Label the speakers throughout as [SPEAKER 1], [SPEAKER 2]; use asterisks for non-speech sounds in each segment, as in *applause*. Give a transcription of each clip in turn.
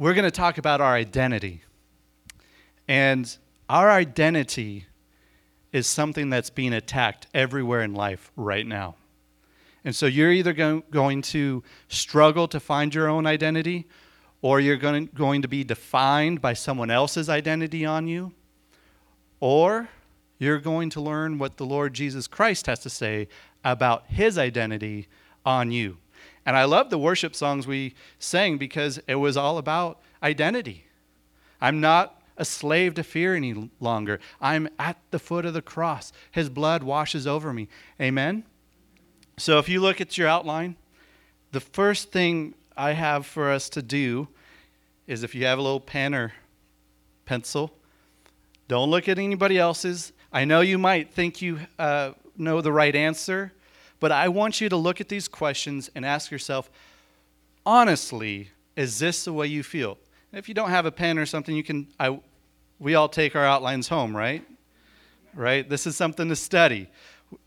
[SPEAKER 1] we're going to talk about our identity. And our identity is something that's being attacked everywhere in life right now. And so you're either go- going to struggle to find your own identity, or you're going, going to be defined by someone else's identity on you, or you're going to learn what the Lord Jesus Christ has to say about his identity on you. And I love the worship songs we sang because it was all about identity. I'm not a slave to fear any longer. I'm at the foot of the cross. His blood washes over me. Amen? So if you look at your outline, the first thing I have for us to do is if you have a little pen or pencil, don't look at anybody else's. I know you might think you uh, know the right answer, but I want you to look at these questions and ask yourself honestly, is this the way you feel? If you don't have a pen or something, you can. I, we all take our outlines home, right? Right? This is something to study.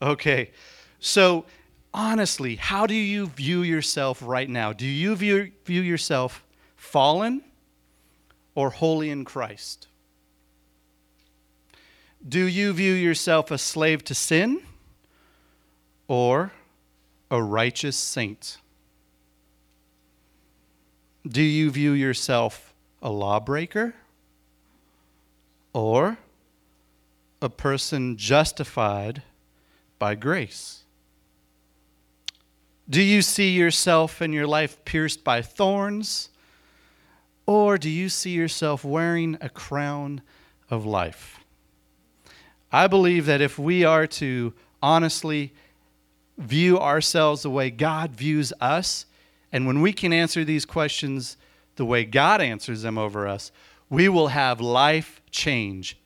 [SPEAKER 1] Okay. So, honestly, how do you view yourself right now? Do you view, view yourself fallen or holy in Christ? Do you view yourself a slave to sin or a righteous saint? Do you view yourself a lawbreaker or a person justified by grace? Do you see yourself and your life pierced by thorns? Or do you see yourself wearing a crown of life? I believe that if we are to honestly view ourselves the way God views us, and when we can answer these questions the way God answers them over us, we will have life change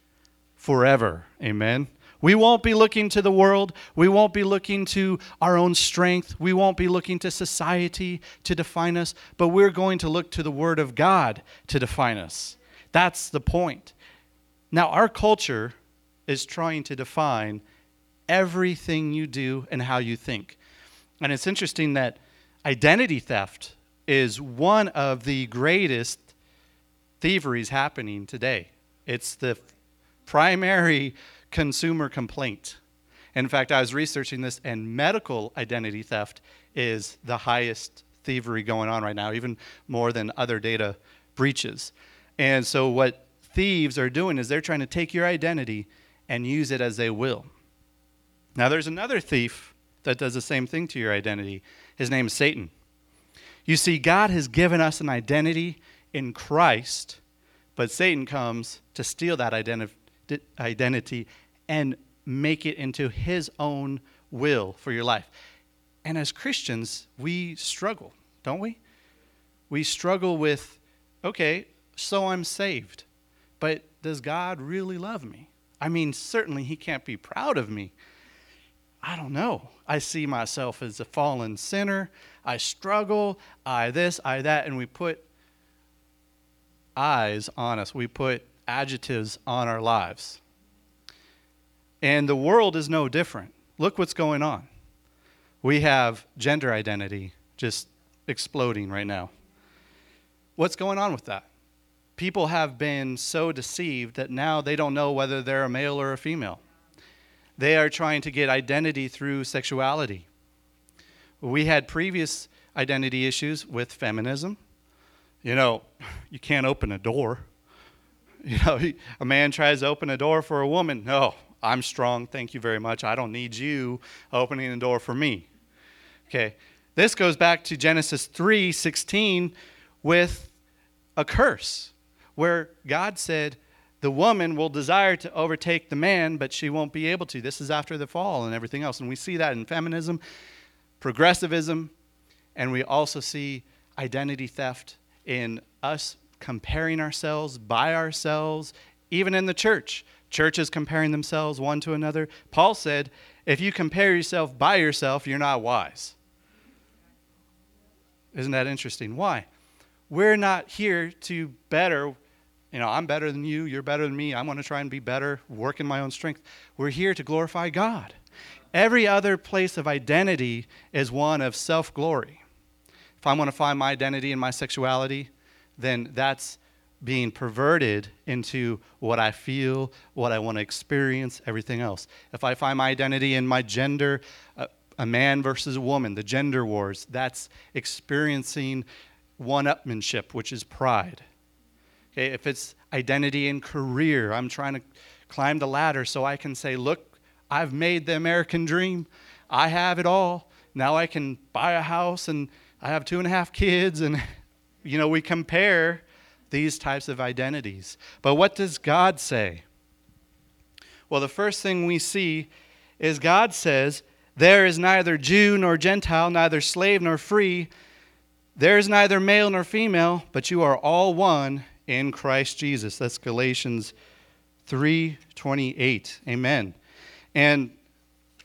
[SPEAKER 1] forever. Amen. We won't be looking to the world. We won't be looking to our own strength. We won't be looking to society to define us, but we're going to look to the Word of God to define us. That's the point. Now, our culture is trying to define everything you do and how you think. And it's interesting that identity theft is one of the greatest thieveries happening today. It's the primary consumer complaint. In fact, I was researching this, and medical identity theft is the highest thievery going on right now, even more than other data breaches. And so, what thieves are doing is they're trying to take your identity and use it as they will. Now, there's another thief that does the same thing to your identity. His name is Satan. You see, God has given us an identity in Christ, but Satan comes to steal that identi- identity and make it into his own will for your life. And as Christians, we struggle, don't we? We struggle with, okay, so I'm saved, but does God really love me? I mean, certainly he can't be proud of me. I don't know. I see myself as a fallen sinner. I struggle. I this, I that. And we put eyes on us, we put adjectives on our lives. And the world is no different. Look what's going on. We have gender identity just exploding right now. What's going on with that? People have been so deceived that now they don't know whether they're a male or a female. They are trying to get identity through sexuality. We had previous identity issues with feminism. You know, *laughs* you can't open a door. *laughs* You know, a man tries to open a door for a woman. No, I'm strong. Thank you very much. I don't need you opening the door for me. Okay. This goes back to Genesis 3:16 with a curse where God said the woman will desire to overtake the man, but she won't be able to. This is after the fall and everything else. And we see that in feminism, progressivism, and we also see identity theft in us comparing ourselves by ourselves, even in the church churches comparing themselves one to another. Paul said, if you compare yourself by yourself, you're not wise. Isn't that interesting? Why? We're not here to better, you know, I'm better than you, you're better than me, I'm going to try and be better, work in my own strength. We're here to glorify God. Every other place of identity is one of self glory. If I want to find my identity in my sexuality, then that's being perverted into what I feel, what I want to experience, everything else. If I find my identity in my gender, uh, a man versus a woman, the gender wars, that's experiencing one upmanship, which is pride. If it's identity and career, I'm trying to climb the ladder so I can say, look, I've made the American dream. I have it all. Now I can buy a house and I have two and a half kids. And, *laughs* you know, we compare these types of identities. But what does God say? Well, the first thing we see is God says, There is neither Jew nor Gentile, neither slave nor free. There is neither male nor female, but you are all one in Christ Jesus. That's Galatians 3:28. Amen. And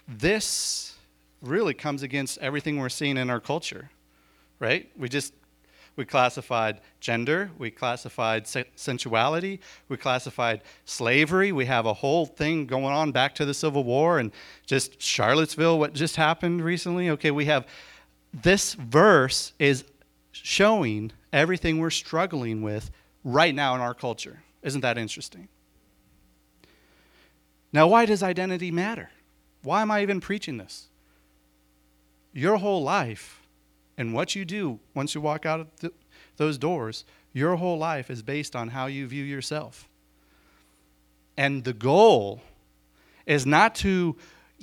[SPEAKER 1] this really comes against everything we're seeing in our culture. Right? We just we classified gender, we classified se- sensuality, we classified slavery. We have a whole thing going on back to the Civil War and just Charlottesville, what just happened recently. Okay, we have this verse is showing everything we're struggling with right now in our culture. Isn't that interesting? Now, why does identity matter? Why am I even preaching this? Your whole life and what you do once you walk out of th- those doors, your whole life is based on how you view yourself. And the goal is not to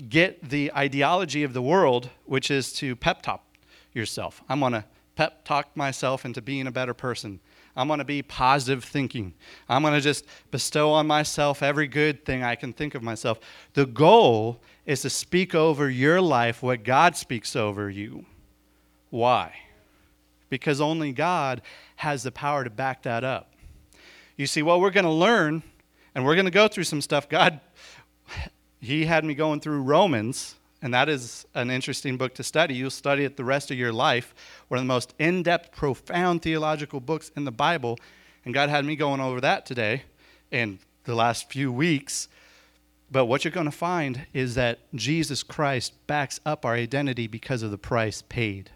[SPEAKER 1] get the ideology of the world, which is to pep talk yourself. I'm going to pep talk myself into being a better person. I'm going to be positive thinking. I'm going to just bestow on myself every good thing I can think of myself. The goal is to speak over your life what God speaks over you. Why? Because only God has the power to back that up. You see, what we're going to learn, and we're going to go through some stuff. God, *laughs* He had me going through Romans, and that is an interesting book to study. You'll study it the rest of your life. One of the most in depth, profound theological books in the Bible. And God had me going over that today in the last few weeks. But what you're going to find is that Jesus Christ backs up our identity because of the price paid.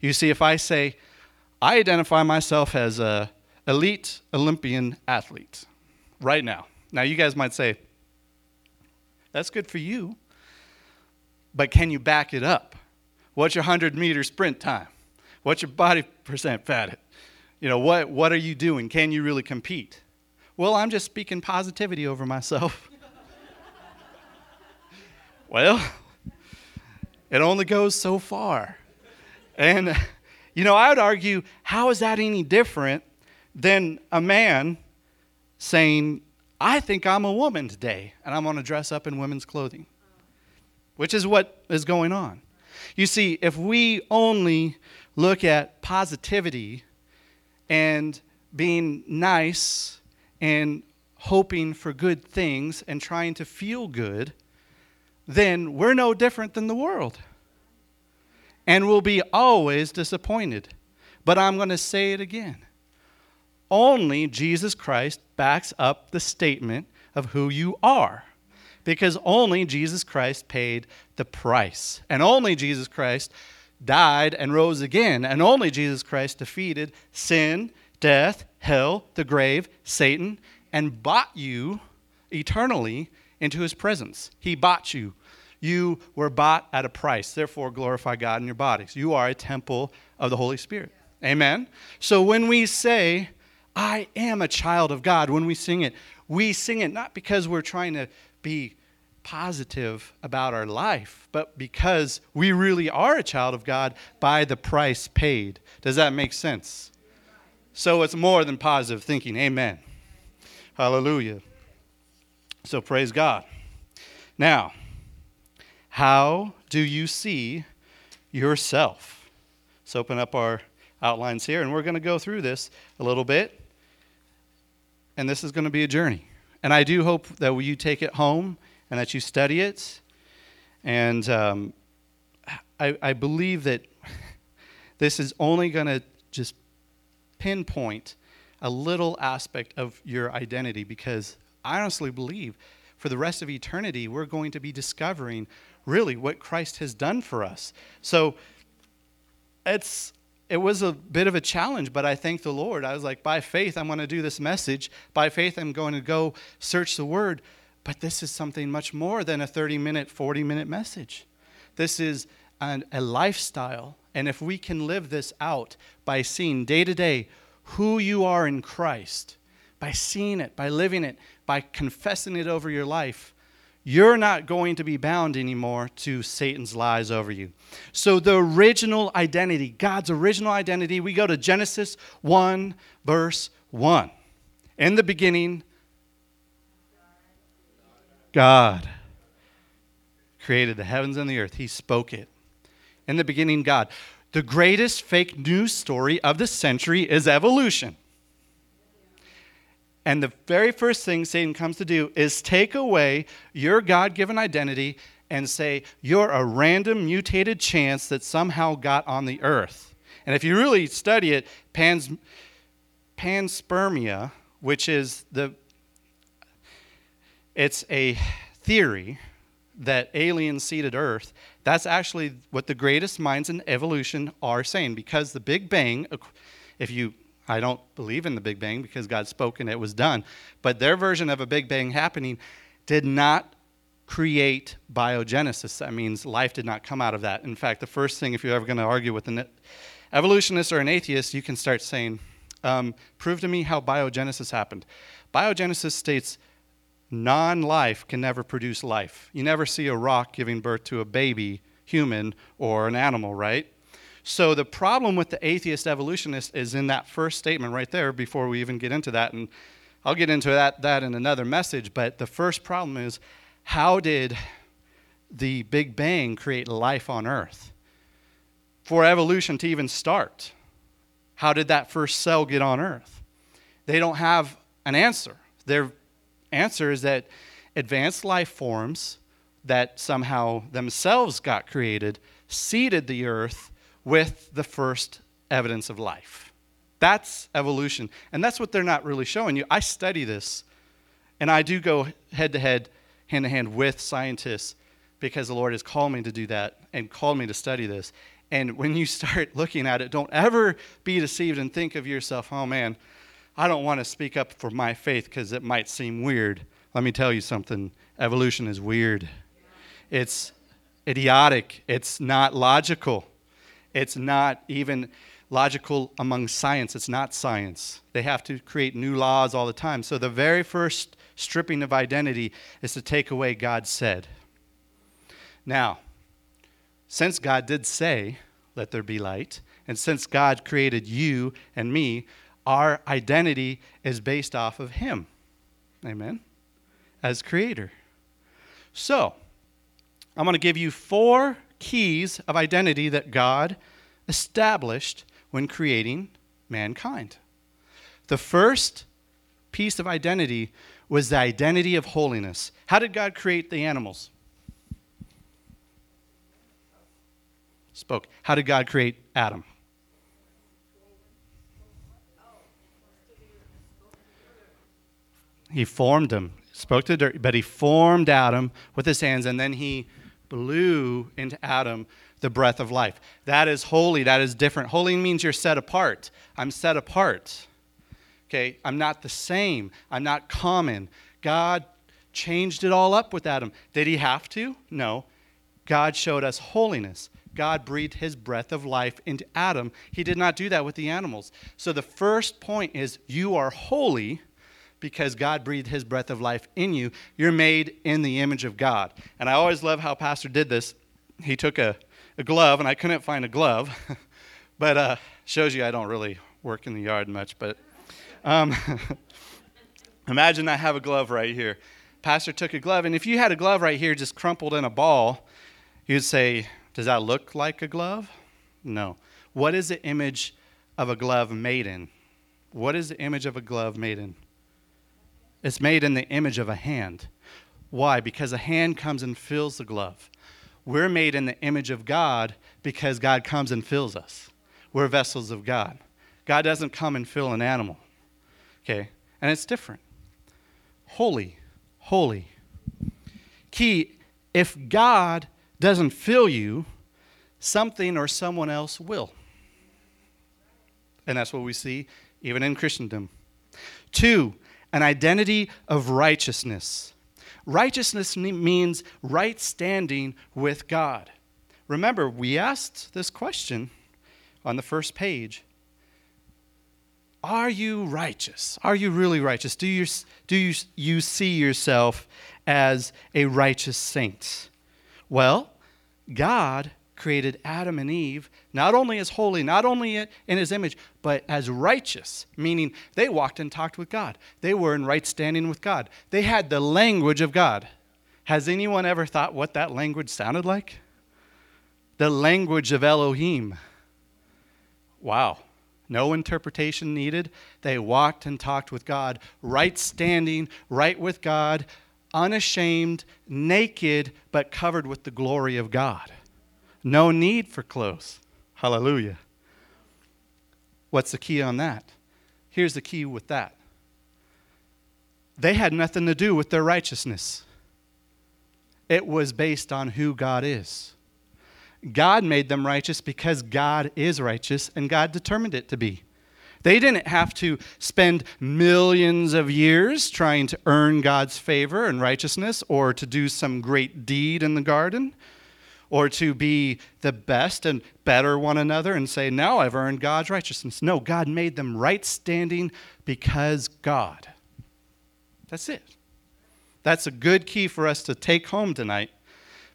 [SPEAKER 1] You see, if I say, I identify myself as a elite Olympian athlete right now. Now, you guys might say, that's good for you, but can you back it up? What's your 100 meter sprint time? What's your body percent fat? You know, what, what are you doing? Can you really compete? Well, I'm just speaking positivity over myself. *laughs* well, it only goes so far. And, you know, I would argue, how is that any different than a man saying, I think I'm a woman today, and I'm going to dress up in women's clothing? Which is what is going on. You see, if we only look at positivity and being nice and hoping for good things and trying to feel good, then we're no different than the world and will be always disappointed. But I'm going to say it again. Only Jesus Christ backs up the statement of who you are. Because only Jesus Christ paid the price. And only Jesus Christ died and rose again. And only Jesus Christ defeated sin, death, hell, the grave, Satan, and bought you eternally into his presence. He bought you you were bought at a price. Therefore, glorify God in your bodies. You are a temple of the Holy Spirit. Amen? So when we say, I am a child of God, when we sing it, we sing it not because we're trying to be positive about our life, but because we really are a child of God by the price paid. Does that make sense? So it's more than positive thinking. Amen. Hallelujah. So praise God. Now, how do you see yourself? Let's open up our outlines here, and we're going to go through this a little bit. And this is going to be a journey. And I do hope that you take it home and that you study it. And um, I, I believe that *laughs* this is only going to just pinpoint a little aspect of your identity because I honestly believe for the rest of eternity, we're going to be discovering really what Christ has done for us. So it's it was a bit of a challenge, but I thank the Lord. I was like, by faith, I'm going to do this message. By faith, I'm going to go search the word. But this is something much more than a 30 minute, 40 minute message. This is an, a lifestyle. And if we can live this out by seeing day to day who you are in Christ, by seeing it, by living it, by confessing it over your life, you're not going to be bound anymore to Satan's lies over you. So, the original identity, God's original identity, we go to Genesis 1, verse 1. In the beginning, God created the heavens and the earth. He spoke it. In the beginning, God. The greatest fake news story of the century is evolution. And the very first thing Satan comes to do is take away your God given identity and say, You're a random mutated chance that somehow got on the earth. And if you really study it, pans, panspermia, which is the it's a theory that aliens seeded Earth, that's actually what the greatest minds in evolution are saying. Because the Big Bang, if you, I don't believe in the Big Bang because God spoke and it was done, but their version of a Big Bang happening did not create biogenesis. That means life did not come out of that. In fact, the first thing, if you're ever going to argue with an evolutionist or an atheist, you can start saying, um, prove to me how biogenesis happened. Biogenesis states non life can never produce life. You never see a rock giving birth to a baby, human, or an animal, right? So the problem with the atheist evolutionist is in that first statement right there before we even get into that. And I'll get into that, that in another message. But the first problem is how did the Big Bang create life on Earth? For evolution to even start, how did that first cell get on Earth? They don't have an answer. They're answer is that advanced life forms that somehow themselves got created seeded the earth with the first evidence of life. That's evolution. And that's what they're not really showing you. I study this, and I do go head to head, hand to hand with scientists because the Lord has called me to do that and called me to study this. And when you start *laughs* looking at it, don't ever be deceived and think of yourself, oh man, I don't want to speak up for my faith because it might seem weird. Let me tell you something evolution is weird. It's idiotic. It's not logical. It's not even logical among science. It's not science. They have to create new laws all the time. So the very first stripping of identity is to take away God said. Now, since God did say, let there be light, and since God created you and me, our identity is based off of Him. Amen? As Creator. So, I'm going to give you four keys of identity that God established when creating mankind. The first piece of identity was the identity of holiness. How did God create the animals? Spoke. How did God create Adam? He formed him, spoke to the dirt, but he formed Adam with his hands, and then he blew into Adam the breath of life. That is holy. That is different. Holy means you're set apart. I'm set apart. Okay, I'm not the same. I'm not common. God changed it all up with Adam. Did he have to? No. God showed us holiness. God breathed his breath of life into Adam. He did not do that with the animals. So the first point is you are holy because God breathed his breath of life in you. You're made in the image of God. And I always love how Pastor did this. He took a, a glove, and I couldn't find a glove, *laughs* but uh, shows you I don't really work in the yard much. But um, *laughs* imagine I have a glove right here. Pastor took a glove, and if you had a glove right here just crumpled in a ball, you'd say, Does that look like a glove? No. What is the image of a glove made in? What is the image of a glove made in? It's made in the image of a hand. Why? Because a hand comes and fills the glove. We're made in the image of God because God comes and fills us. We're vessels of God. God doesn't come and fill an animal. Okay? And it's different. Holy, holy. Key, if God doesn't fill you, something or someone else will. And that's what we see even in Christendom. Two, an identity of righteousness. Righteousness means right standing with God. Remember, we asked this question on the first page Are you righteous? Are you really righteous? Do you, do you, you see yourself as a righteous saint? Well, God created Adam and Eve not only as holy, not only in his image, but as righteous, meaning they walked and talked with God. They were in right standing with God. They had the language of God. Has anyone ever thought what that language sounded like? The language of Elohim. Wow. No interpretation needed. They walked and talked with God, right standing, right with God, unashamed, naked, but covered with the glory of God. No need for clothes. Hallelujah. What's the key on that? Here's the key with that they had nothing to do with their righteousness, it was based on who God is. God made them righteous because God is righteous and God determined it to be. They didn't have to spend millions of years trying to earn God's favor and righteousness or to do some great deed in the garden or to be the best and better one another and say, Now I've earned God's righteousness. No, God made them right standing because God. That's it. That's a good key for us to take home tonight.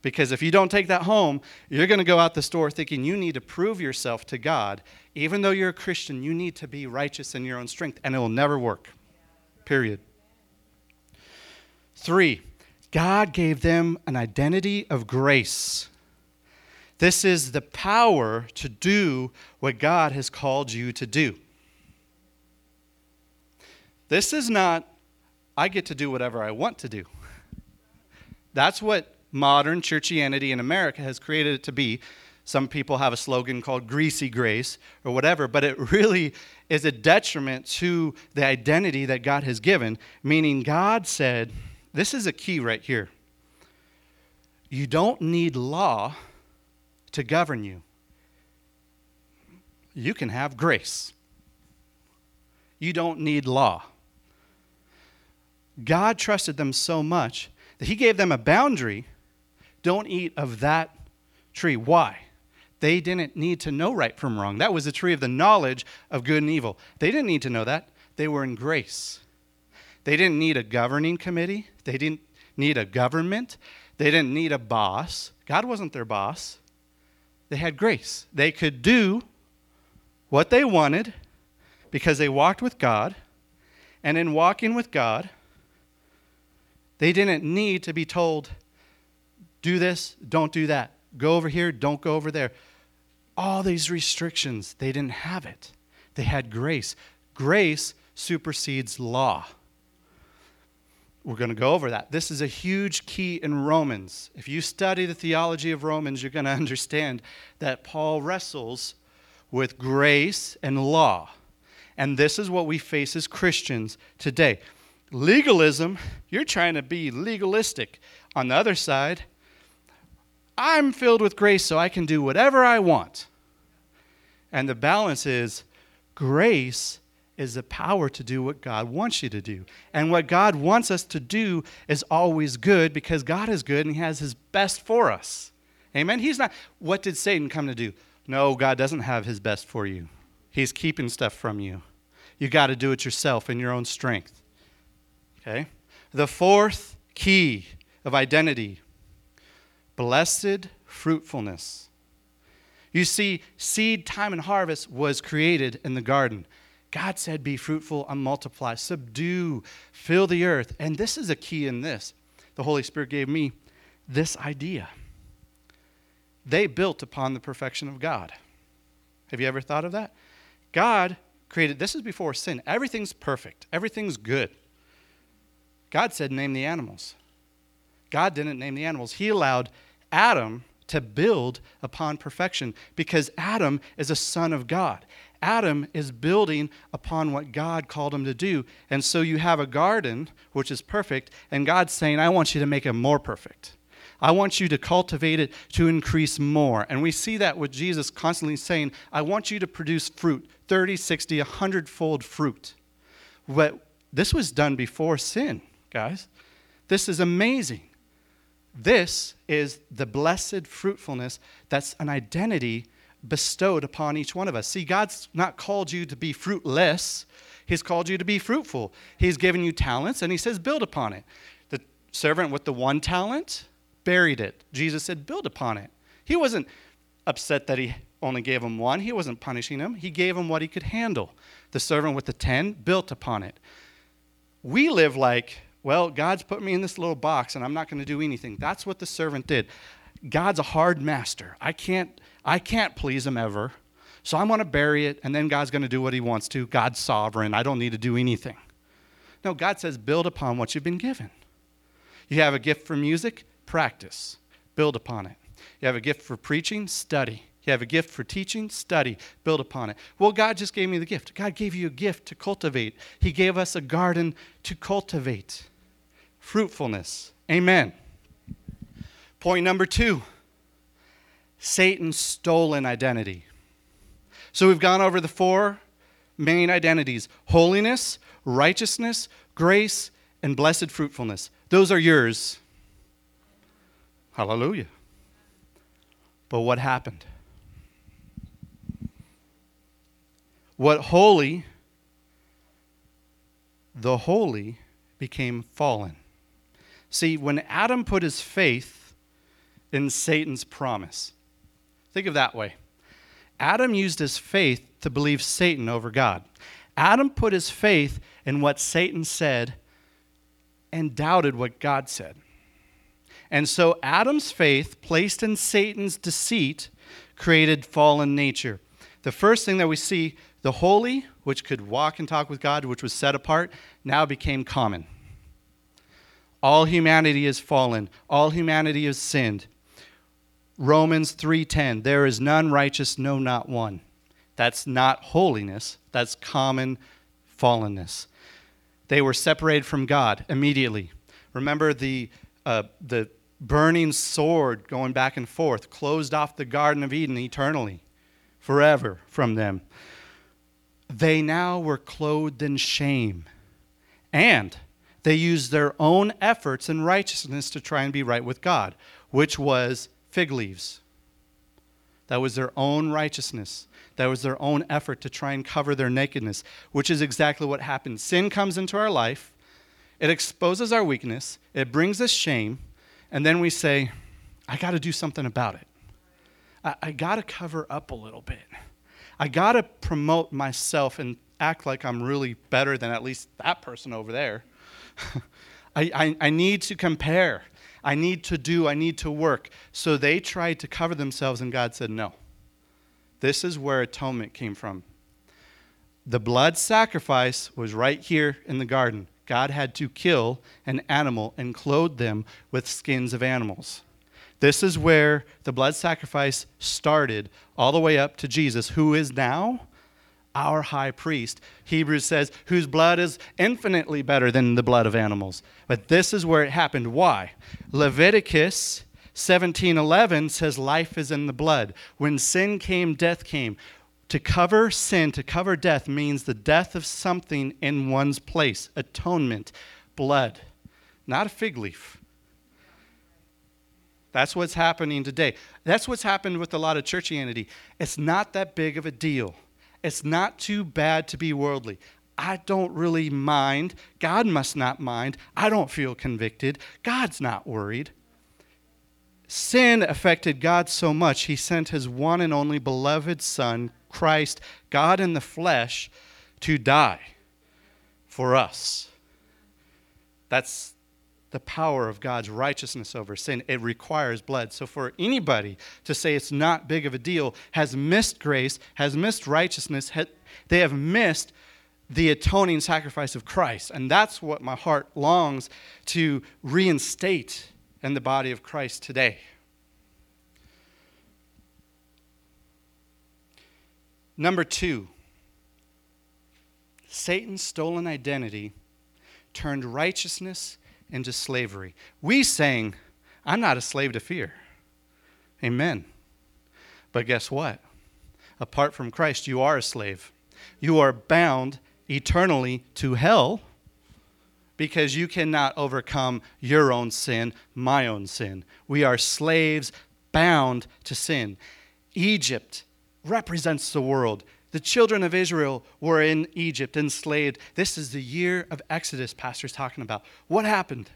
[SPEAKER 1] Because if you don't take that home, you're going to go out the store thinking you need to prove yourself to God. Even though you're a Christian, you need to be righteous in your own strength, and it will never work. Period. Three, God gave them an identity of grace. This is the power to do what God has called you to do. This is not, I get to do whatever I want to do. That's what modern churchianity in America has created it to be. Some people have a slogan called greasy grace or whatever, but it really is a detriment to the identity that God has given, meaning God said, this is a key right here. You don't need law to govern you. You can have grace. You don't need law. God trusted them so much that He gave them a boundary don't eat of that tree. Why? They didn't need to know right from wrong. That was the tree of the knowledge of good and evil. They didn't need to know that. They were in grace. They didn't need a governing committee. They didn't need a government. They didn't need a boss. God wasn't their boss they had grace. They could do what they wanted because they walked with God. And in walking with God, they didn't need to be told, do this, don't do that, go over here, don't go over there. All these restrictions, they didn't have it. They had grace. Grace supersedes law. We're going to go over that. This is a huge key in Romans. If you study the theology of Romans, you're going *laughs* to understand that Paul wrestles with grace and law. And this is what we face as Christians today. Legalism, you're trying to be legalistic. On the other side, I'm filled with grace so I can do whatever I want. And the balance is grace is the power to do what God wants you to do. And what God wants us to do is always good because God is good and He has His best for us. Amen? He's not, what did Satan come to do? No, God doesn't have His best for you. He's keeping stuff from you. You got to do it yourself in your own strength. Okay? The fourth key of identity blessed fruitfulness. You see, seed time and harvest was created in the garden. God said, Be fruitful and multiply, subdue, fill the earth. And this is a key in this. The Holy Spirit gave me this idea. They built upon the perfection of God. Have you ever thought of that? God created, this is before sin. Everything's perfect, everything's good. God said, Name the animals. God didn't name the animals. He allowed Adam to build upon perfection because Adam is a son of God. Adam is building upon what God called him to do. And so you have a garden, which is perfect, and God's saying, I want you to make it more perfect. I want you to cultivate it to increase more. And we see that with Jesus constantly saying, I want you to produce fruit 30, 60, 100 fold fruit. But this was done before sin, guys. This is amazing. This is the blessed fruitfulness that's an identity bestowed upon each one of us. See, God's not called you to be fruitless, He's called you to be fruitful. He's given you talents, and He says, build upon it. The servant with the one talent buried it. Jesus said, build upon it. He wasn't upset that He only gave him one, He wasn't punishing him. He gave him what he could handle. The servant with the ten built upon it. We live like, well, God's put me in this little box and I'm not going to do anything. That's what the servant did. God's a hard master. I can't I can't please him ever. So I'm going to bury it, and then God's going to do what he wants to. God's sovereign. I don't need to do anything. No, God says, build upon what you've been given. You have a gift for music, practice, build upon it. You have a gift for preaching, study. You have a gift for teaching, study, build upon it. Well, God just gave me the gift. God gave you a gift to cultivate, He gave us a garden to cultivate. Fruitfulness. Amen. Point number two Satan's stolen identity. So we've gone over the four main identities holiness, righteousness, grace, and blessed fruitfulness. Those are yours. Hallelujah. But what happened? What holy, the holy became fallen. See, when Adam put his faith in Satan's promise, Think of that way. Adam used his faith to believe Satan over God. Adam put his faith in what Satan said and doubted what God said. And so Adam's faith, placed in Satan's deceit, created fallen nature. The first thing that we see, the holy, which could walk and talk with God, which was set apart, now became common. All humanity is fallen, all humanity has sinned. Romans 3:10 There is none righteous no not one. That's not holiness, that's common fallenness. They were separated from God immediately. Remember the uh, the burning sword going back and forth closed off the garden of Eden eternally forever from them. They now were clothed in shame. And they used their own efforts and righteousness to try and be right with God, which was fig leaves. That was their own righteousness. That was their own effort to try and cover their nakedness, which is exactly what happened. Sin comes into our life, it exposes our weakness, it brings us shame, and then we say, I got to do something about it. I, I got to cover up a little bit. I got to promote myself and act like I'm really better than at least that person over there. *laughs* I, I, I need to compare. I need to do, I need to work. So they tried to cover themselves, and God said, No. This is where atonement came from. The blood sacrifice was right here in the garden. God had to kill an animal and clothe them with skins of animals. This is where the blood sacrifice started, all the way up to Jesus, who is now our high priest. Hebrews says, whose blood is infinitely better than the blood of animals. But this is where it happened. Why? Leviticus 17:11 says life is in the blood. When sin came, death came. To cover sin, to cover death means the death of something in one's place. Atonement, blood, not a fig leaf. That's what's happening today. That's what's happened with a lot of churchianity. It's not that big of a deal. It's not too bad to be worldly. I don't really mind. God must not mind. I don't feel convicted. God's not worried. Sin affected God so much, he sent his one and only beloved Son, Christ, God in the flesh, to die for us. That's the power of God's righteousness over sin. It requires blood. So, for anybody to say it's not big of a deal has missed grace, has missed righteousness, they have missed the atoning sacrifice of Christ. And that's what my heart longs to reinstate in the body of Christ today. Number two, Satan's stolen identity turned righteousness into slavery. We sang, I'm not a slave to fear. Amen. But guess what? Apart from Christ, you are a slave. You are bound eternally to hell because you cannot overcome your own sin, my own sin. We are slaves bound to sin. Egypt represents the world. The children of Israel were in Egypt, enslaved. This is the year of Exodus, Pastor's talking about. What happened?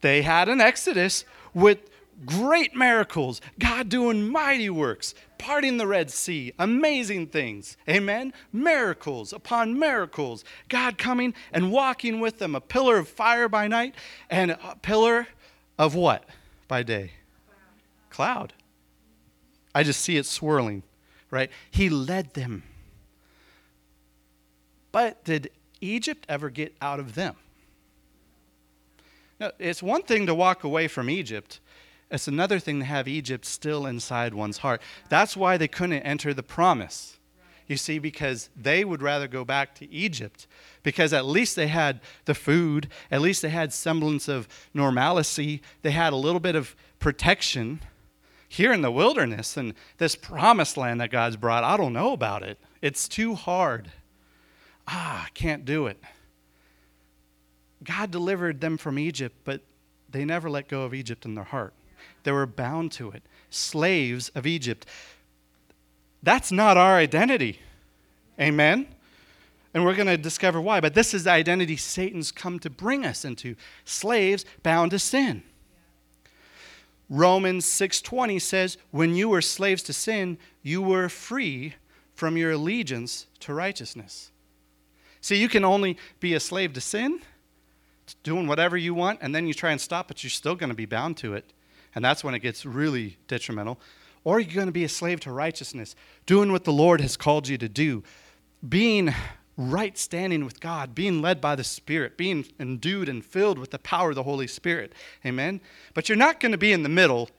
[SPEAKER 1] They had an Exodus with great miracles, God doing mighty works, parting the Red Sea, amazing things. Amen? Miracles upon miracles. God coming and walking with them, a pillar of fire by night and a pillar of what by day? Cloud. I just see it swirling, right? He led them. But did Egypt ever get out of them? Now, it's one thing to walk away from Egypt it's another thing to have Egypt still inside one's heart. That's why they couldn't enter the promise. You see, because they would rather go back to Egypt because at least they had the food, at least they had semblance of normalcy, they had a little bit of protection. Here in the wilderness and this promised land that God's brought, I don't know about it. It's too hard. Ah, I can't do it. God delivered them from Egypt, but they never let go of Egypt in their heart. They were bound to it, slaves of Egypt. That's not our identity. Amen? And we're going to discover why. But this is the identity Satan's come to bring us into slaves bound to sin. Romans 6:20 says, "When you were slaves to sin, you were free from your allegiance to righteousness." See, you can only be a slave to sin, doing whatever you want, and then you try and stop it, you're still going to be bound to it and that's when it gets really detrimental. Or you're going to be a slave to righteousness, doing what the Lord has called you to do, being right standing with God, being led by the Spirit, being endued and filled with the power of the Holy Spirit. Amen? But you're not going to be in the middle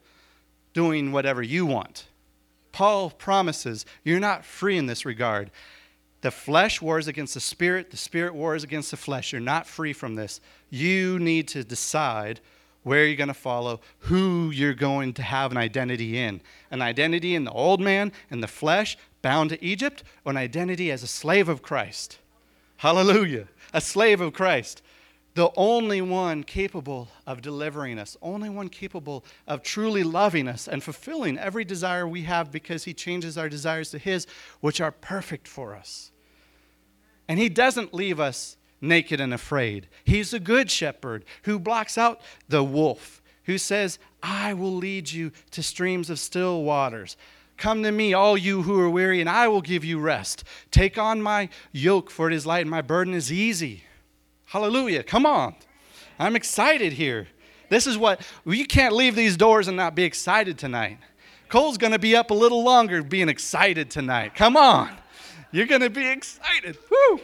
[SPEAKER 1] doing whatever you want. Paul promises you're not free in this regard. The flesh wars against the spirit, the spirit wars against the flesh. You're not free from this. You need to decide where are you're going to follow, who you're going to have an identity in. An identity in the old man, in the flesh, bound to Egypt, or an identity as a slave of Christ. Hallelujah. A slave of Christ. The only one capable of delivering us, only one capable of truly loving us and fulfilling every desire we have because he changes our desires to his, which are perfect for us. And he doesn't leave us naked and afraid. He's a good shepherd who blocks out the wolf, who says, I will lead you to streams of still waters. Come to me, all you who are weary, and I will give you rest. Take on my yoke, for it is light, and my burden is easy. Hallelujah. Come on. I'm excited here. This is what, you can't leave these doors and not be excited tonight. Cole's going to be up a little longer being excited tonight. Come on. You're going to be excited. Woo.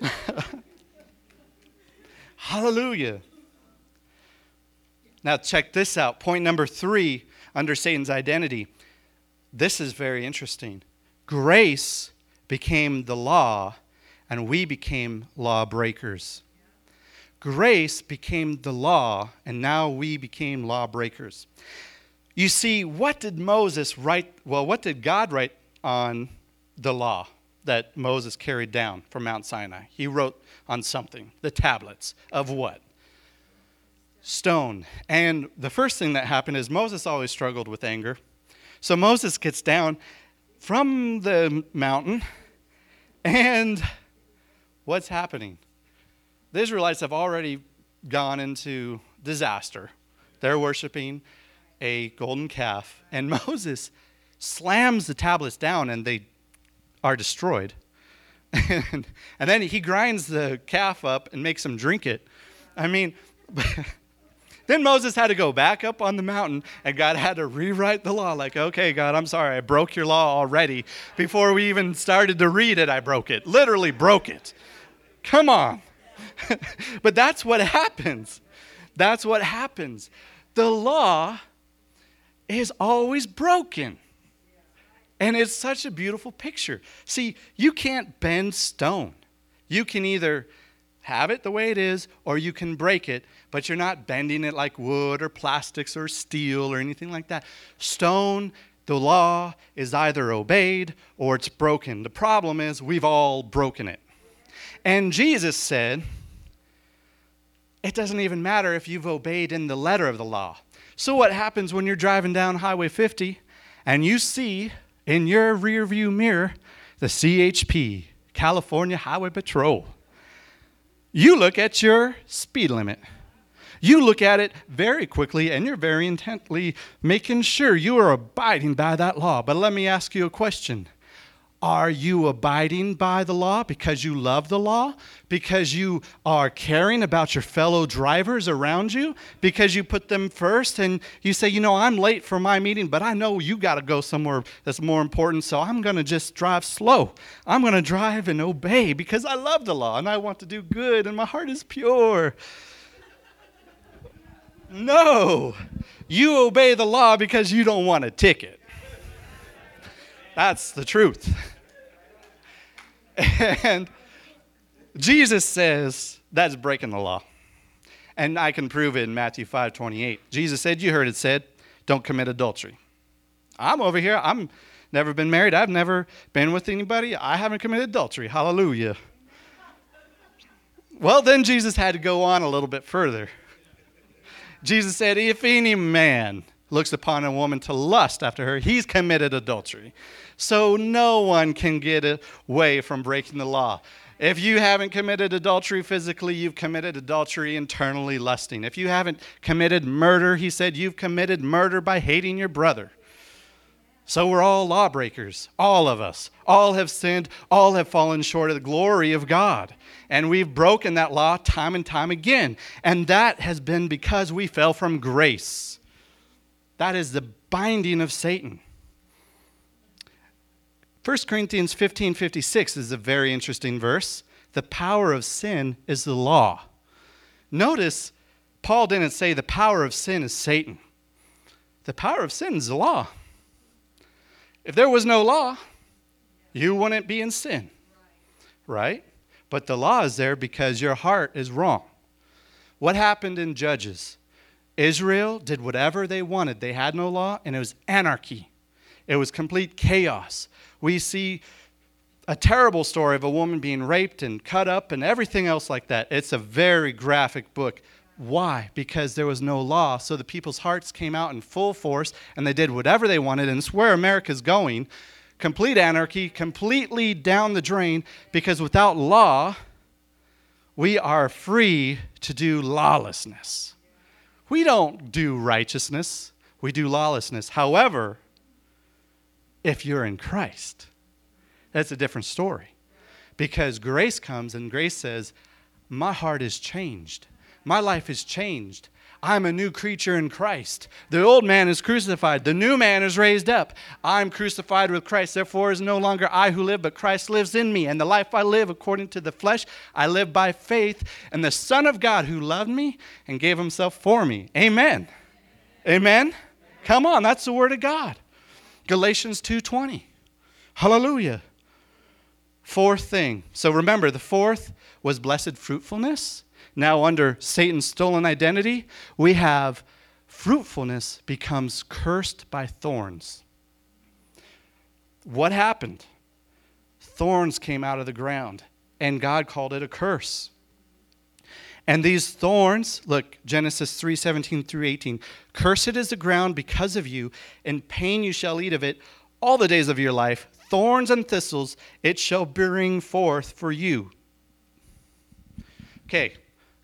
[SPEAKER 1] *laughs* Hallelujah. Now, check this out. Point number three under Satan's identity. This is very interesting. Grace became the law, and we became lawbreakers. Grace became the law, and now we became lawbreakers. You see, what did Moses write? Well, what did God write on the law that Moses carried down from Mount Sinai? He wrote on something. The tablets of what? Stone. And the first thing that happened is Moses always struggled with anger. So Moses gets down from the mountain, and what's happening? The Israelites have already gone into disaster. They're worshiping a golden calf, and *laughs* Moses slams the tablets down, and they are destroyed. *laughs* and, and then he grinds the calf up and makes him drink it. I mean, *laughs* then Moses had to go back up on the mountain, and God had to rewrite the law. Like, okay, God, I'm sorry, I broke your law already. Before we even started to read it, I broke it. Literally broke it. Come on. *laughs* but that's what happens. That's what happens. The law is always broken. And it's such a beautiful picture. See, you can't bend stone. You can either have it the way it is, or you can break it, but you're not bending it like wood or plastics or steel or anything like that. Stone, the law is either obeyed or it's broken. The problem is we've all broken it. And Jesus said, it doesn't even matter if you've obeyed in the letter of the law. So, what happens when you're driving down Highway 50 and you see in your rearview mirror the CHP, California Highway Patrol? You look at your speed limit. You look at it very quickly and you're very intently making sure you are abiding by that law. But let me ask you a question are you abiding by the law because you love the law? Because you are caring about your fellow drivers around you? Because you put them first and you say, you know, I'm late for my meeting, but I know you got to go somewhere that's more important, so I'm going to just drive slow. I'm going to drive and obey because I love the law and I want to do good and my heart is pure. No, you obey the law because you don't want a ticket. That's the truth. And Jesus says that's breaking the law. And I can prove it in Matthew 5 28. Jesus said, You heard it said, don't commit adultery. I'm over here. I'm never been married. I've never been with anybody. I haven't committed adultery. Hallelujah. Well, then Jesus had to go on a little bit further. Jesus said, If any man looks upon a woman to lust after her, he's committed adultery. So no one can get away from breaking the law. If you haven't committed adultery physically, you've committed adultery internally lusting. If you haven't committed murder, he said, you've committed murder by hating your brother. So we're all lawbreakers, all of us. All have sinned, all have fallen short of the glory of God. And we've broken that law time and time again. And that has been because we fell from grace. That is the binding of Satan. 1 Corinthians 15 56 is a very interesting verse. The power of sin is the law. Notice, Paul didn't say the power of sin is Satan. The power of sin is the law. If there was no law, you wouldn't be in sin, right? But the law is there because your heart is wrong. What happened in Judges? Israel did whatever they wanted. They had no law, and it was anarchy. It was complete chaos. We see a terrible story of a woman being raped and cut up and everything else like that. It's a very graphic book. Why? Because there was no law. So the people's hearts came out in full force and they did whatever they wanted. And it's where America's going complete anarchy, completely down the drain, because without law, we are free to do lawlessness. We don't do righteousness, we do lawlessness. However, if you're in Christ, that's a different story. Because grace comes and grace says, My heart is changed, my life is changed. I'm a new creature in Christ. The old man is crucified. The new man is raised up. I'm crucified with Christ. Therefore, it is no longer I who live, but Christ lives in me. And the life I live according to the flesh, I live by faith and the Son of God who loved me and gave himself for me. Amen. Amen. Come on, that's the word of God. Galatians 2:20. Hallelujah. Fourth thing. So remember, the fourth was blessed fruitfulness. Now, under Satan's stolen identity, we have fruitfulness becomes cursed by thorns. What happened? Thorns came out of the ground, and God called it a curse. And these thorns, look, Genesis 3 17 through 18. Cursed is the ground because of you, and pain you shall eat of it all the days of your life. Thorns and thistles it shall bring forth for you. Okay,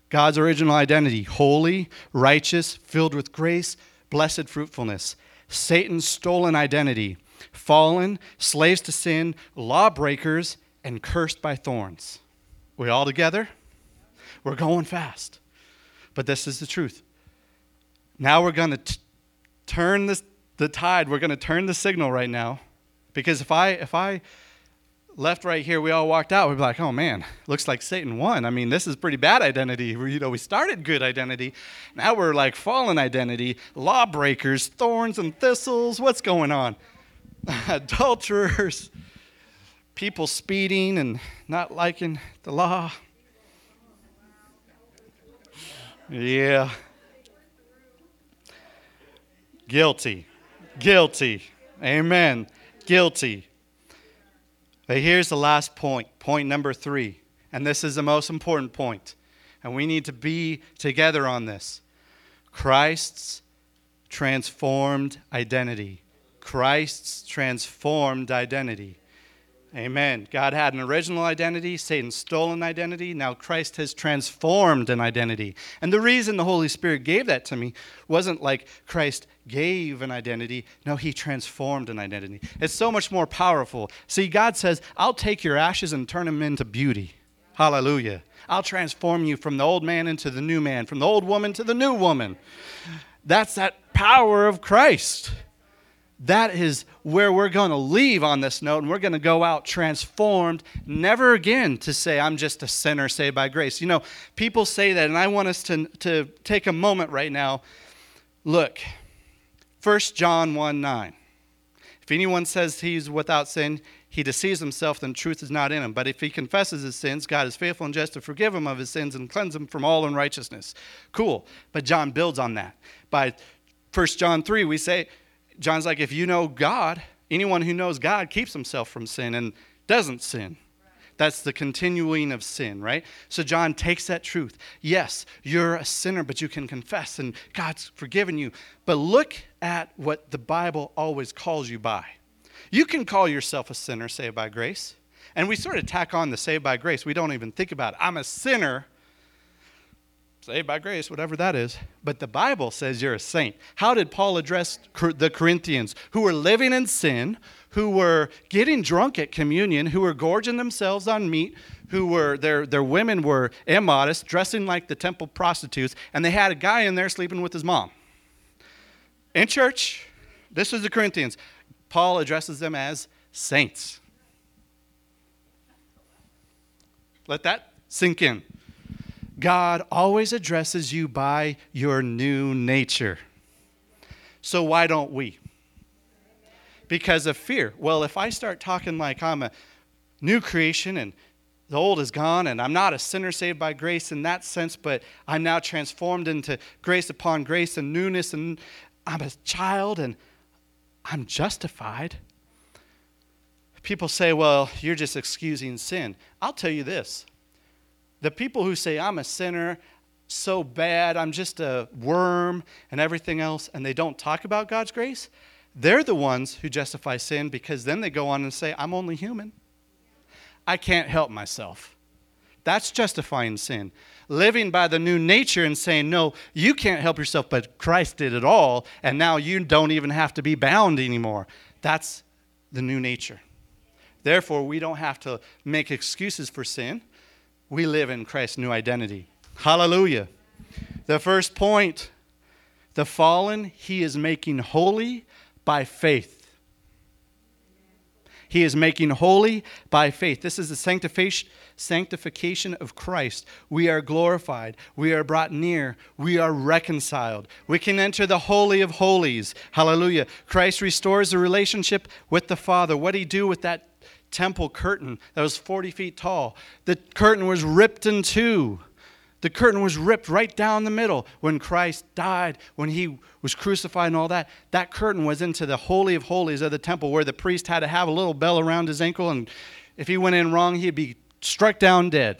[SPEAKER 1] God's original identity holy, righteous, filled with grace, blessed fruitfulness. Satan's stolen identity fallen, slaves to sin, lawbreakers, and cursed by thorns. We all together? We're going fast. But this is the truth. Now we're going to turn this, the tide. We're going to turn the signal right now. Because if I, if I left right here, we all walked out, we'd be like, oh man, looks like Satan won. I mean, this is pretty bad identity. We, you know, we started good identity. Now we're like fallen identity, lawbreakers, thorns and thistles. What's going on? *laughs* Adulterers, people speeding and not liking the law. Yeah. Guilty. Guilty. Amen. Guilty. But here's the last point, point number three. And this is the most important point. And we need to be together on this. Christ's transformed identity. Christ's transformed identity. Amen. God had an original identity, Satan stole an identity. Now Christ has transformed an identity. And the reason the Holy Spirit gave that to me wasn't like Christ gave an identity. No, he transformed an identity. It's so much more powerful. See, God says, I'll take your ashes and turn them into beauty. Hallelujah. I'll transform you from the old man into the new man, from the old woman to the new woman. That's that power of Christ that is where we're going to leave on this note, and we're going to go out transformed, never again to say, I'm just a sinner saved by grace. You know, people say that, and I want us to, to take a moment right now. Look, 1 John 1 9. If anyone says he's without sin, he deceives himself, then truth is not in him. But if he confesses his sins, God is faithful and just to forgive him of his sins and cleanse him from all unrighteousness. Cool. But John builds on that. By 1 John 3, we say, John's like, if you know God, anyone who knows God keeps himself from sin and doesn't sin. That's the continuing of sin, right? So John takes that truth. Yes, you're a sinner, but you can confess and God's forgiven you. But look at what the Bible always calls you by. You can call yourself a sinner saved by grace. And we sort of tack on the saved by grace. We don't even think about it. I'm a sinner saved by grace, whatever that is. But the Bible says you're a saint. How did Paul address the Corinthians who were living in sin, who were getting drunk at communion, who were gorging themselves on meat, who were their their women were immodest, dressing like the temple prostitutes, and they had a guy in there sleeping with his mom. In church, this is the Corinthians. Paul addresses them as saints. Let that sink in. God always addresses you by your new nature. So why don't we? Because of fear. Well, if I start talking like I'm a new creation and the old is gone and I'm not a sinner saved by grace in that sense, but I'm now transformed into grace upon grace and newness, and I'm a child and I'm justified. People say, well, you're just excusing sin. I'll tell you this the people who say, I'm a sinner, so bad, I'm just a worm, and everything else, and they don't talk about God's grace, they're the ones who justify sin because then they go on and say, I'm only human. I can't help myself. That's justifying sin. Living by the new nature and saying, No, you can't help yourself, but Christ did it all, and now you don't even have to be bound anymore. That's the new nature. Therefore, we don't have to make excuses for sin we live in Christ's new identity. Hallelujah. The first point the fallen he is making holy by faith. He is making holy by faith. This is the sanctification of Christ. We are glorified. We are brought near. We are reconciled. We can enter the Holy of Holies. Hallelujah. Christ restores the relationship with the Father. What did he do with that temple curtain that was 40 feet tall. The curtain was ripped in two. The curtain was ripped right down the middle when Christ died, when he was crucified and all that. That curtain was into the Holy of Holies of the temple where the priest had to have a little bell around his ankle, and if he went in wrong, he'd be struck down dead.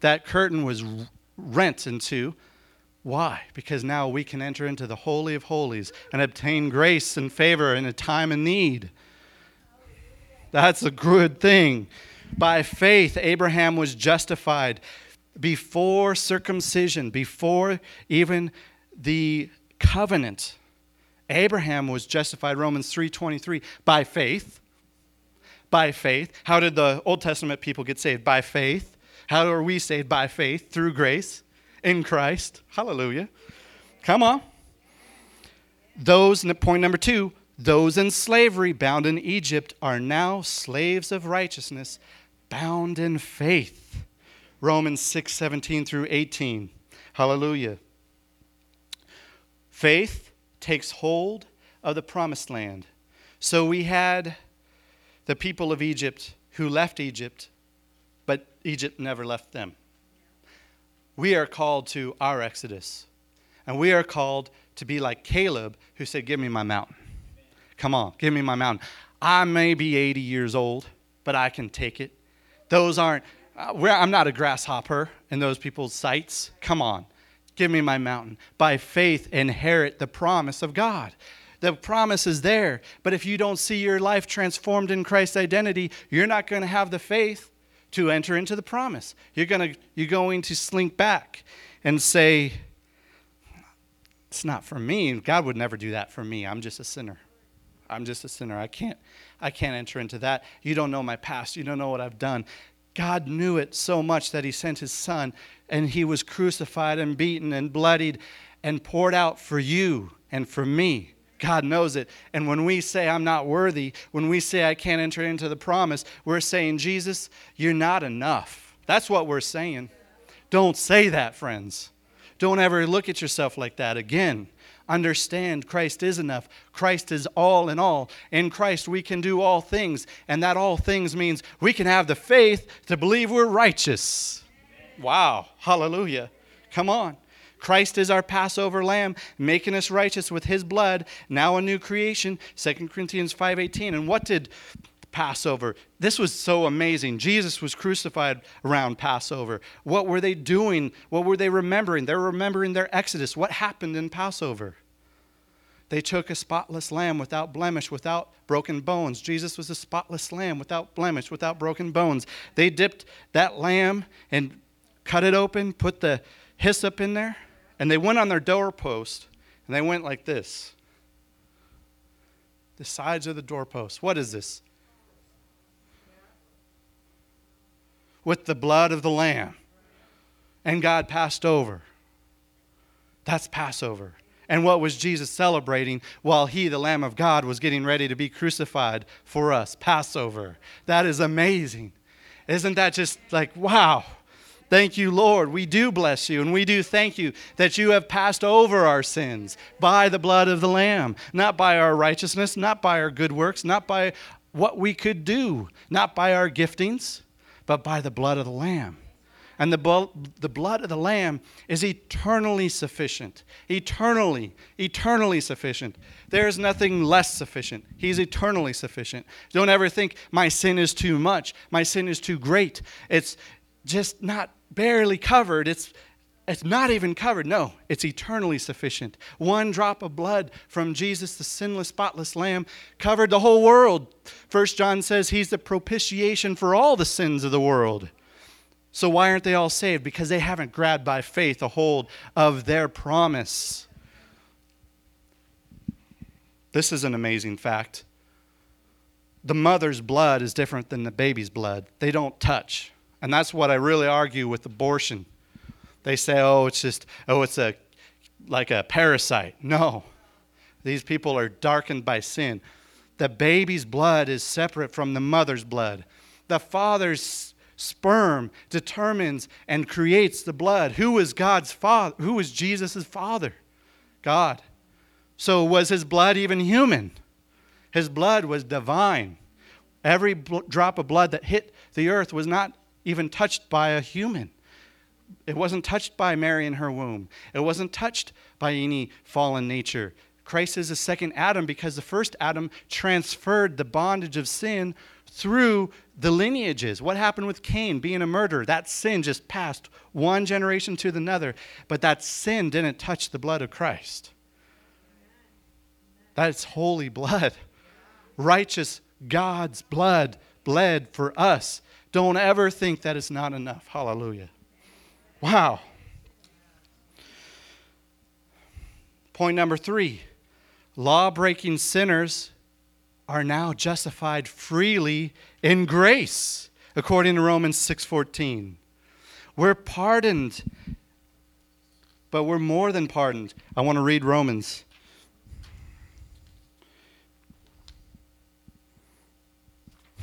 [SPEAKER 1] That curtain was rent in two. Why? Because now we can enter into the Holy of Holies and obtain grace and favor in a time of need. That's a good thing. By faith, Abraham was justified before circumcision, before even the covenant. Abraham was justified, Romans 3:23, by faith. By faith. How did the Old Testament people get saved? By faith. How are we saved? By faith, through grace, in Christ. Hallelujah. Come on. Those, point number two, those in slavery, bound in Egypt, are now slaves of righteousness, bound in faith. Romans 6 17 through 18. Hallelujah. Faith takes hold of the promised land. So we had the people of Egypt who left Egypt, but Egypt never left them. we are called to our exodus. And we are called to be like Caleb, who said, Give me my mountain. Come on, give me my mountain. I may be 80 years old, but I can take it. Those aren't, uh, I'm not a grasshopper in those people's sights. Come on, give me my mountain. By faith, inherit the promise of God. The promise is there, but if you don't see your life transformed in Christ's identity, you're not going to have the faith to enter into the promise. You're to, you're going to slink back and say, It's not for me. God would never do that for me. I'm just a sinner. I'm just a sinner. I can't, I can't enter into that. You don't know my past. You don't know what I've done. God knew it so much that He sent His Son, and He was crucified and beaten and bloodied and poured out for you and for me. God knows it. And when we say, I'm not worthy, when we say, I can't enter into the promise, we're saying, Jesus, you're not enough. That's what we're saying. Don't say that, friends. Don't ever look at yourself like that again understand Christ is enough. Christ is all in all. In Christ, we can do all things. And that all things means we can have the faith to believe we're righteous. Wow. Hallelujah. Come on. Christ is our Passover lamb, making us righteous with his blood, now a new creation, 2 Corinthians 5:18. And what did Passover. This was so amazing. Jesus was crucified around Passover. What were they doing? What were they remembering? They're remembering their Exodus. What happened in Passover? They took a spotless lamb without blemish, without broken bones. Jesus was a spotless lamb without blemish, without broken bones. They dipped that lamb and cut it open, put the hyssop in there, and they went on their doorpost and they went like this. The sides of the doorpost. What is this? With the blood of the Lamb. And God passed over. That's Passover. And what was Jesus celebrating while he, the Lamb of God, was getting ready to be crucified for us? Passover. That is amazing. Isn't that just like, wow? Thank you, Lord. We do bless you and we do thank you that you have passed over our sins by the blood of the Lamb, not by our righteousness, not by our good works, not by what we could do, not by our giftings, but by the blood of the Lamb. And the, the blood of the Lamb is eternally sufficient. Eternally, eternally sufficient. There is nothing less sufficient. He's eternally sufficient. Don't ever think my sin is too much, my sin is too great. It's just not barely covered. It's it's not even covered. No, it's eternally sufficient. One drop of blood from Jesus, the sinless, spotless Lamb, covered the whole world. First John says he's the propitiation for all the sins of the world. So why aren't they all saved? Because they haven't grabbed by faith a hold of their promise. This is an amazing fact. The mother's blood is different than the baby's blood. They don't touch. And that's what I really argue with abortion. They say, oh, it's just, oh, it's a like a parasite. No. These people are darkened by sin. The baby's blood is separate from the mother's blood. The father's sperm determines and creates the blood. Who is God's father? Who is Jesus' father? God. So was his blood even human? His blood was divine. Every drop of blood that hit the earth was not even touched by a human. It wasn't touched by Mary in her womb. It wasn't touched by any fallen nature. Christ is the second Adam because the first Adam transferred the bondage of sin through the lineages. What happened with Cain being a murderer? That sin just passed one generation to another, but that sin didn't touch the blood of Christ. That's holy blood. Righteous God's blood bled for us. Don't ever think that it's not enough. Hallelujah. Wow. Point number three law breaking sinners are now justified freely in grace according to romans 6.14 we're pardoned but we're more than pardoned. I want to read romans.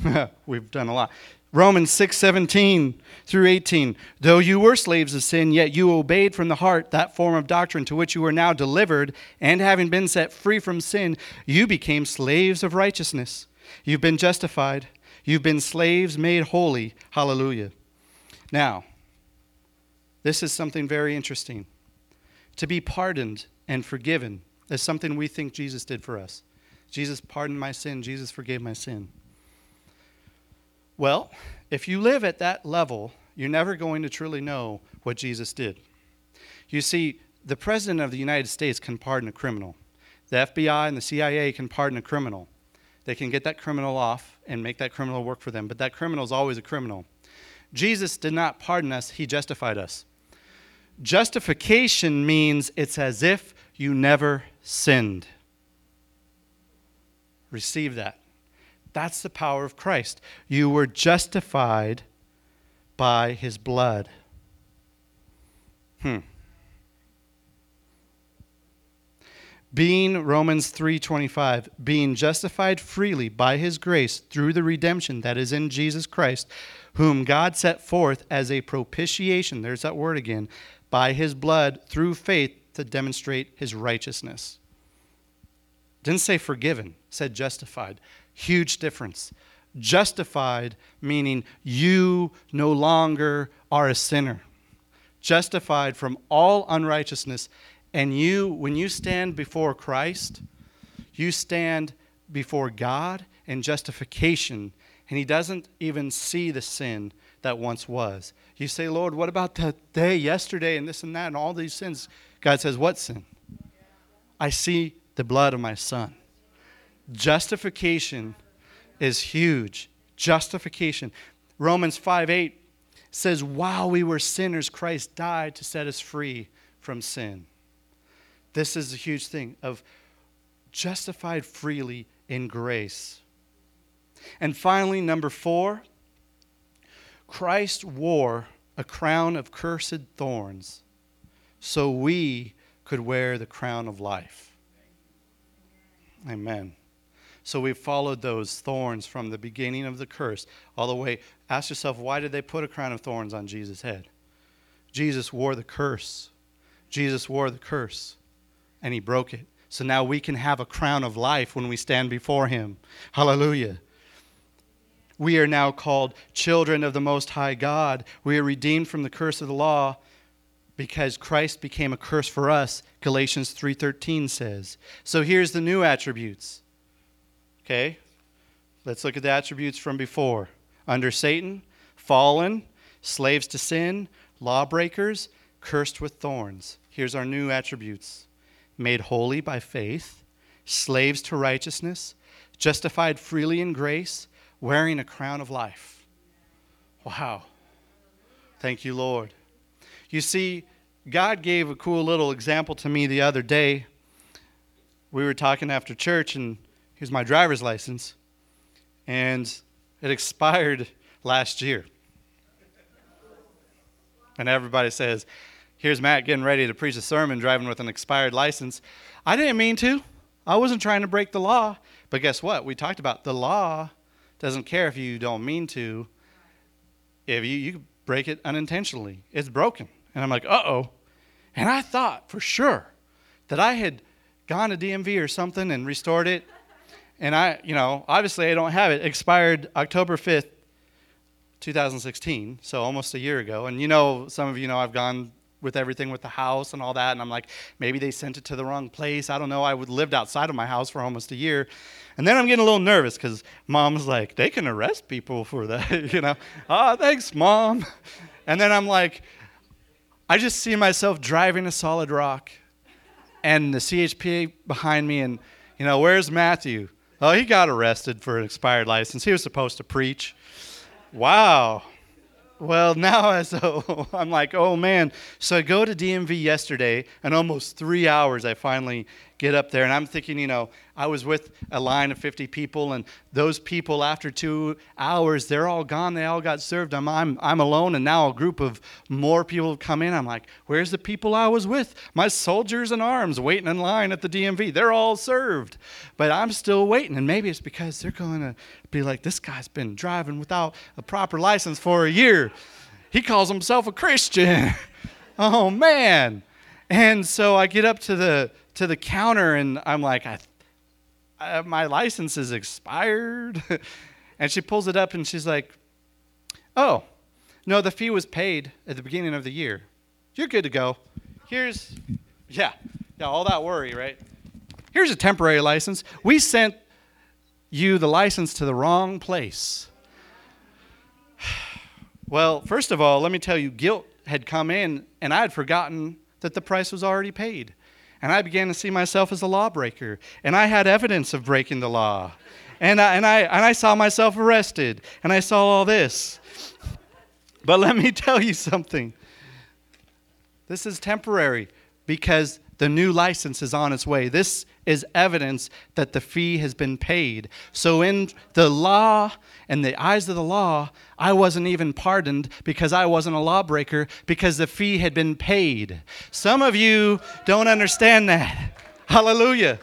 [SPEAKER 1] *laughs* We've done a lot Romans 6 17 through 18. Though you were slaves of sin, yet you obeyed from the heart that form of doctrine to which you are now delivered, and having been set free from sin, you became slaves of righteousness. You've been justified. You've been slaves made holy. Hallelujah. Now, This is something very interesting. To be pardoned and forgiven is something we think Jesus did for us. Jesus pardoned my sin, Jesus forgave my sin. Well, if you live at that level, you're never going to truly know what Jesus did. You see, the President of the United States can pardon a criminal, the FBI and the CIA can pardon a criminal. They can get that criminal off and make that criminal work for them, but that criminal is always a criminal. Jesus did not pardon us, he justified us. Justification means it's as if you never sinned. Receive that. That's the power of Christ. You were justified by his blood. Hmm. being Romans 3:25, being justified freely by his grace through the redemption that is in Jesus Christ, whom God set forth as a propitiation, there's that word again, by his blood through faith to demonstrate his righteousness. Didn't say forgiven, said justified. Huge difference. Justified meaning you no longer are a sinner. Justified from all unrighteousness and you, when you stand before Christ, you stand before God in justification, and He doesn't even see the sin that once was. You say, Lord, what about that day, yesterday, and this and that, and all these sins? God says, What sin? I see the blood of my Son. Justification is huge. Justification. Romans 5 8 says, While we were sinners, Christ died to set us free from sin. This is a huge thing of justified freely in grace. And finally, number four, Christ wore a crown of cursed thorns so we could wear the crown of life. Amen. So we followed those thorns from the beginning of the curse all the way. Ask yourself, why did they put a crown of thorns on Jesus' head? Jesus wore the curse. Jesus wore the curse and he broke it. So now we can have a crown of life when we stand before him. Hallelujah. We are now called children of the Most High God. We are redeemed from the curse of the law because Christ became a curse for us, Galatians 3:13 says. So here's the new attributes. Okay? Let's look at the attributes from before. Under Satan, fallen, slaves to sin, lawbreakers, cursed with thorns. Here's our new attributes made holy by faith, slaves to righteousness, justified freely in grace, wearing a crown of life. Wow. Thank you, Lord. You see, God gave a cool little example to me the other day. We were talking after church, and here's my driver's license, and it expired last year. And everybody says, Here's Matt getting ready to preach a sermon driving with an expired license. I didn't mean to. I wasn't trying to break the law. But guess what? We talked about the law doesn't care if you don't mean to. If you, you break it unintentionally, it's broken. And I'm like, uh oh. And I thought for sure that I had gone to DMV or something and restored it. And I, you know, obviously I don't have it. Expired October 5th, 2016, so almost a year ago. And you know, some of you know I've gone with everything with the house and all that. And I'm like, maybe they sent it to the wrong place. I don't know. I would lived outside of my house for almost a year. And then I'm getting a little nervous because mom's like, they can arrest people for that, *laughs* you know. Ah, oh, thanks, mom. And then I'm like, I just see myself driving a solid rock and the CHP behind me. And, you know, where's Matthew? Oh, he got arrested for an expired license. He was supposed to preach. Wow. Well, now *laughs* so I'm like, oh man. So I go to DMV yesterday, and almost three hours I finally get up there, and I'm thinking, you know, I was with a line of 50 people, and those people, after two hours, they're all gone. They all got served. I'm, I'm, I'm alone, and now a group of more people have come in. I'm like, where's the people I was with? My soldiers in arms waiting in line at the DMV. They're all served, but I'm still waiting. And maybe it's because they're going to be like, this guy's been driving without a proper license for a year. He calls himself a Christian. *laughs* oh, man. And so I get up to the to the counter and I'm like, I, I, my license is expired. *laughs* and she pulls it up and she's like, oh, no, the fee was paid at the beginning of the year. You're good to go. Here's, yeah, yeah, all that worry, right? Here's a temporary license. We sent you the license to the wrong place. Well, first of all, let me tell you, guilt had come in, and I had forgotten that the price was already paid. And I began to see myself as a lawbreaker, and I had evidence of breaking the law. And I, and, I, and I saw myself arrested, and I saw all this. But let me *laughs* tell you something this is temporary because the new license is on its way. This is evidence that the fee has been paid. So, in the law and the eyes of the law, I wasn't even pardoned because I wasn't a lawbreaker because the fee had been paid. Some of you don't understand that. *laughs* Hallelujah.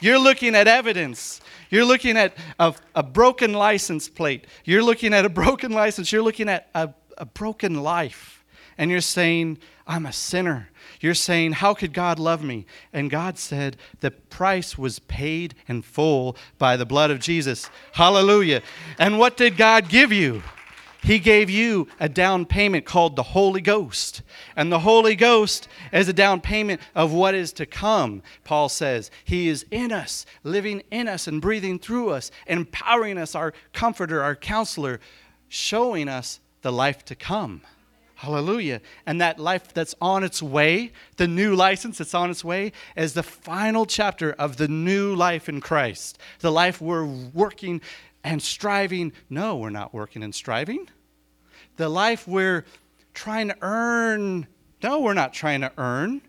[SPEAKER 1] You're looking at evidence. You're looking at a, a broken license plate. You're looking at a broken license. You're looking at a, a broken life. And you're saying, I'm a sinner. You're saying, How could God love me? And God said, The price was paid in full by the blood of Jesus. Hallelujah. And what did God give you? He gave you a down payment called the Holy Ghost. And the Holy Ghost is a down payment of what is to come, Paul says. He is in us, living in us, and breathing through us, empowering us, our comforter, our counselor, showing us the life to come. Hallelujah. And that life that's on its way, the new license that's on its way, is the final chapter of the new life in Christ. The life we're working and striving. No, we're not working and striving. The life we're trying to earn. No, we're not trying to earn.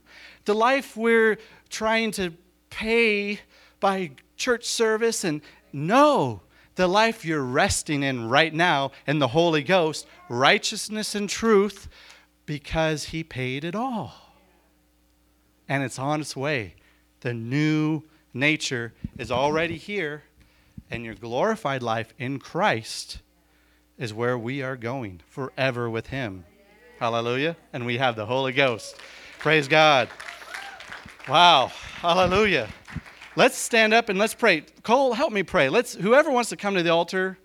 [SPEAKER 1] The life we're trying to pay by church service and no, the life you're resting in right now in the Holy Ghost, righteousness and truth, because He paid it all. And it's on its way. The new nature is already here, and your glorified life in Christ is where we are going forever with Him. Hallelujah. And we have the Holy Ghost. Praise God. Wow. Hallelujah. Let's stand up and let's pray. Cole, help me pray. Let's whoever wants to come to the altar,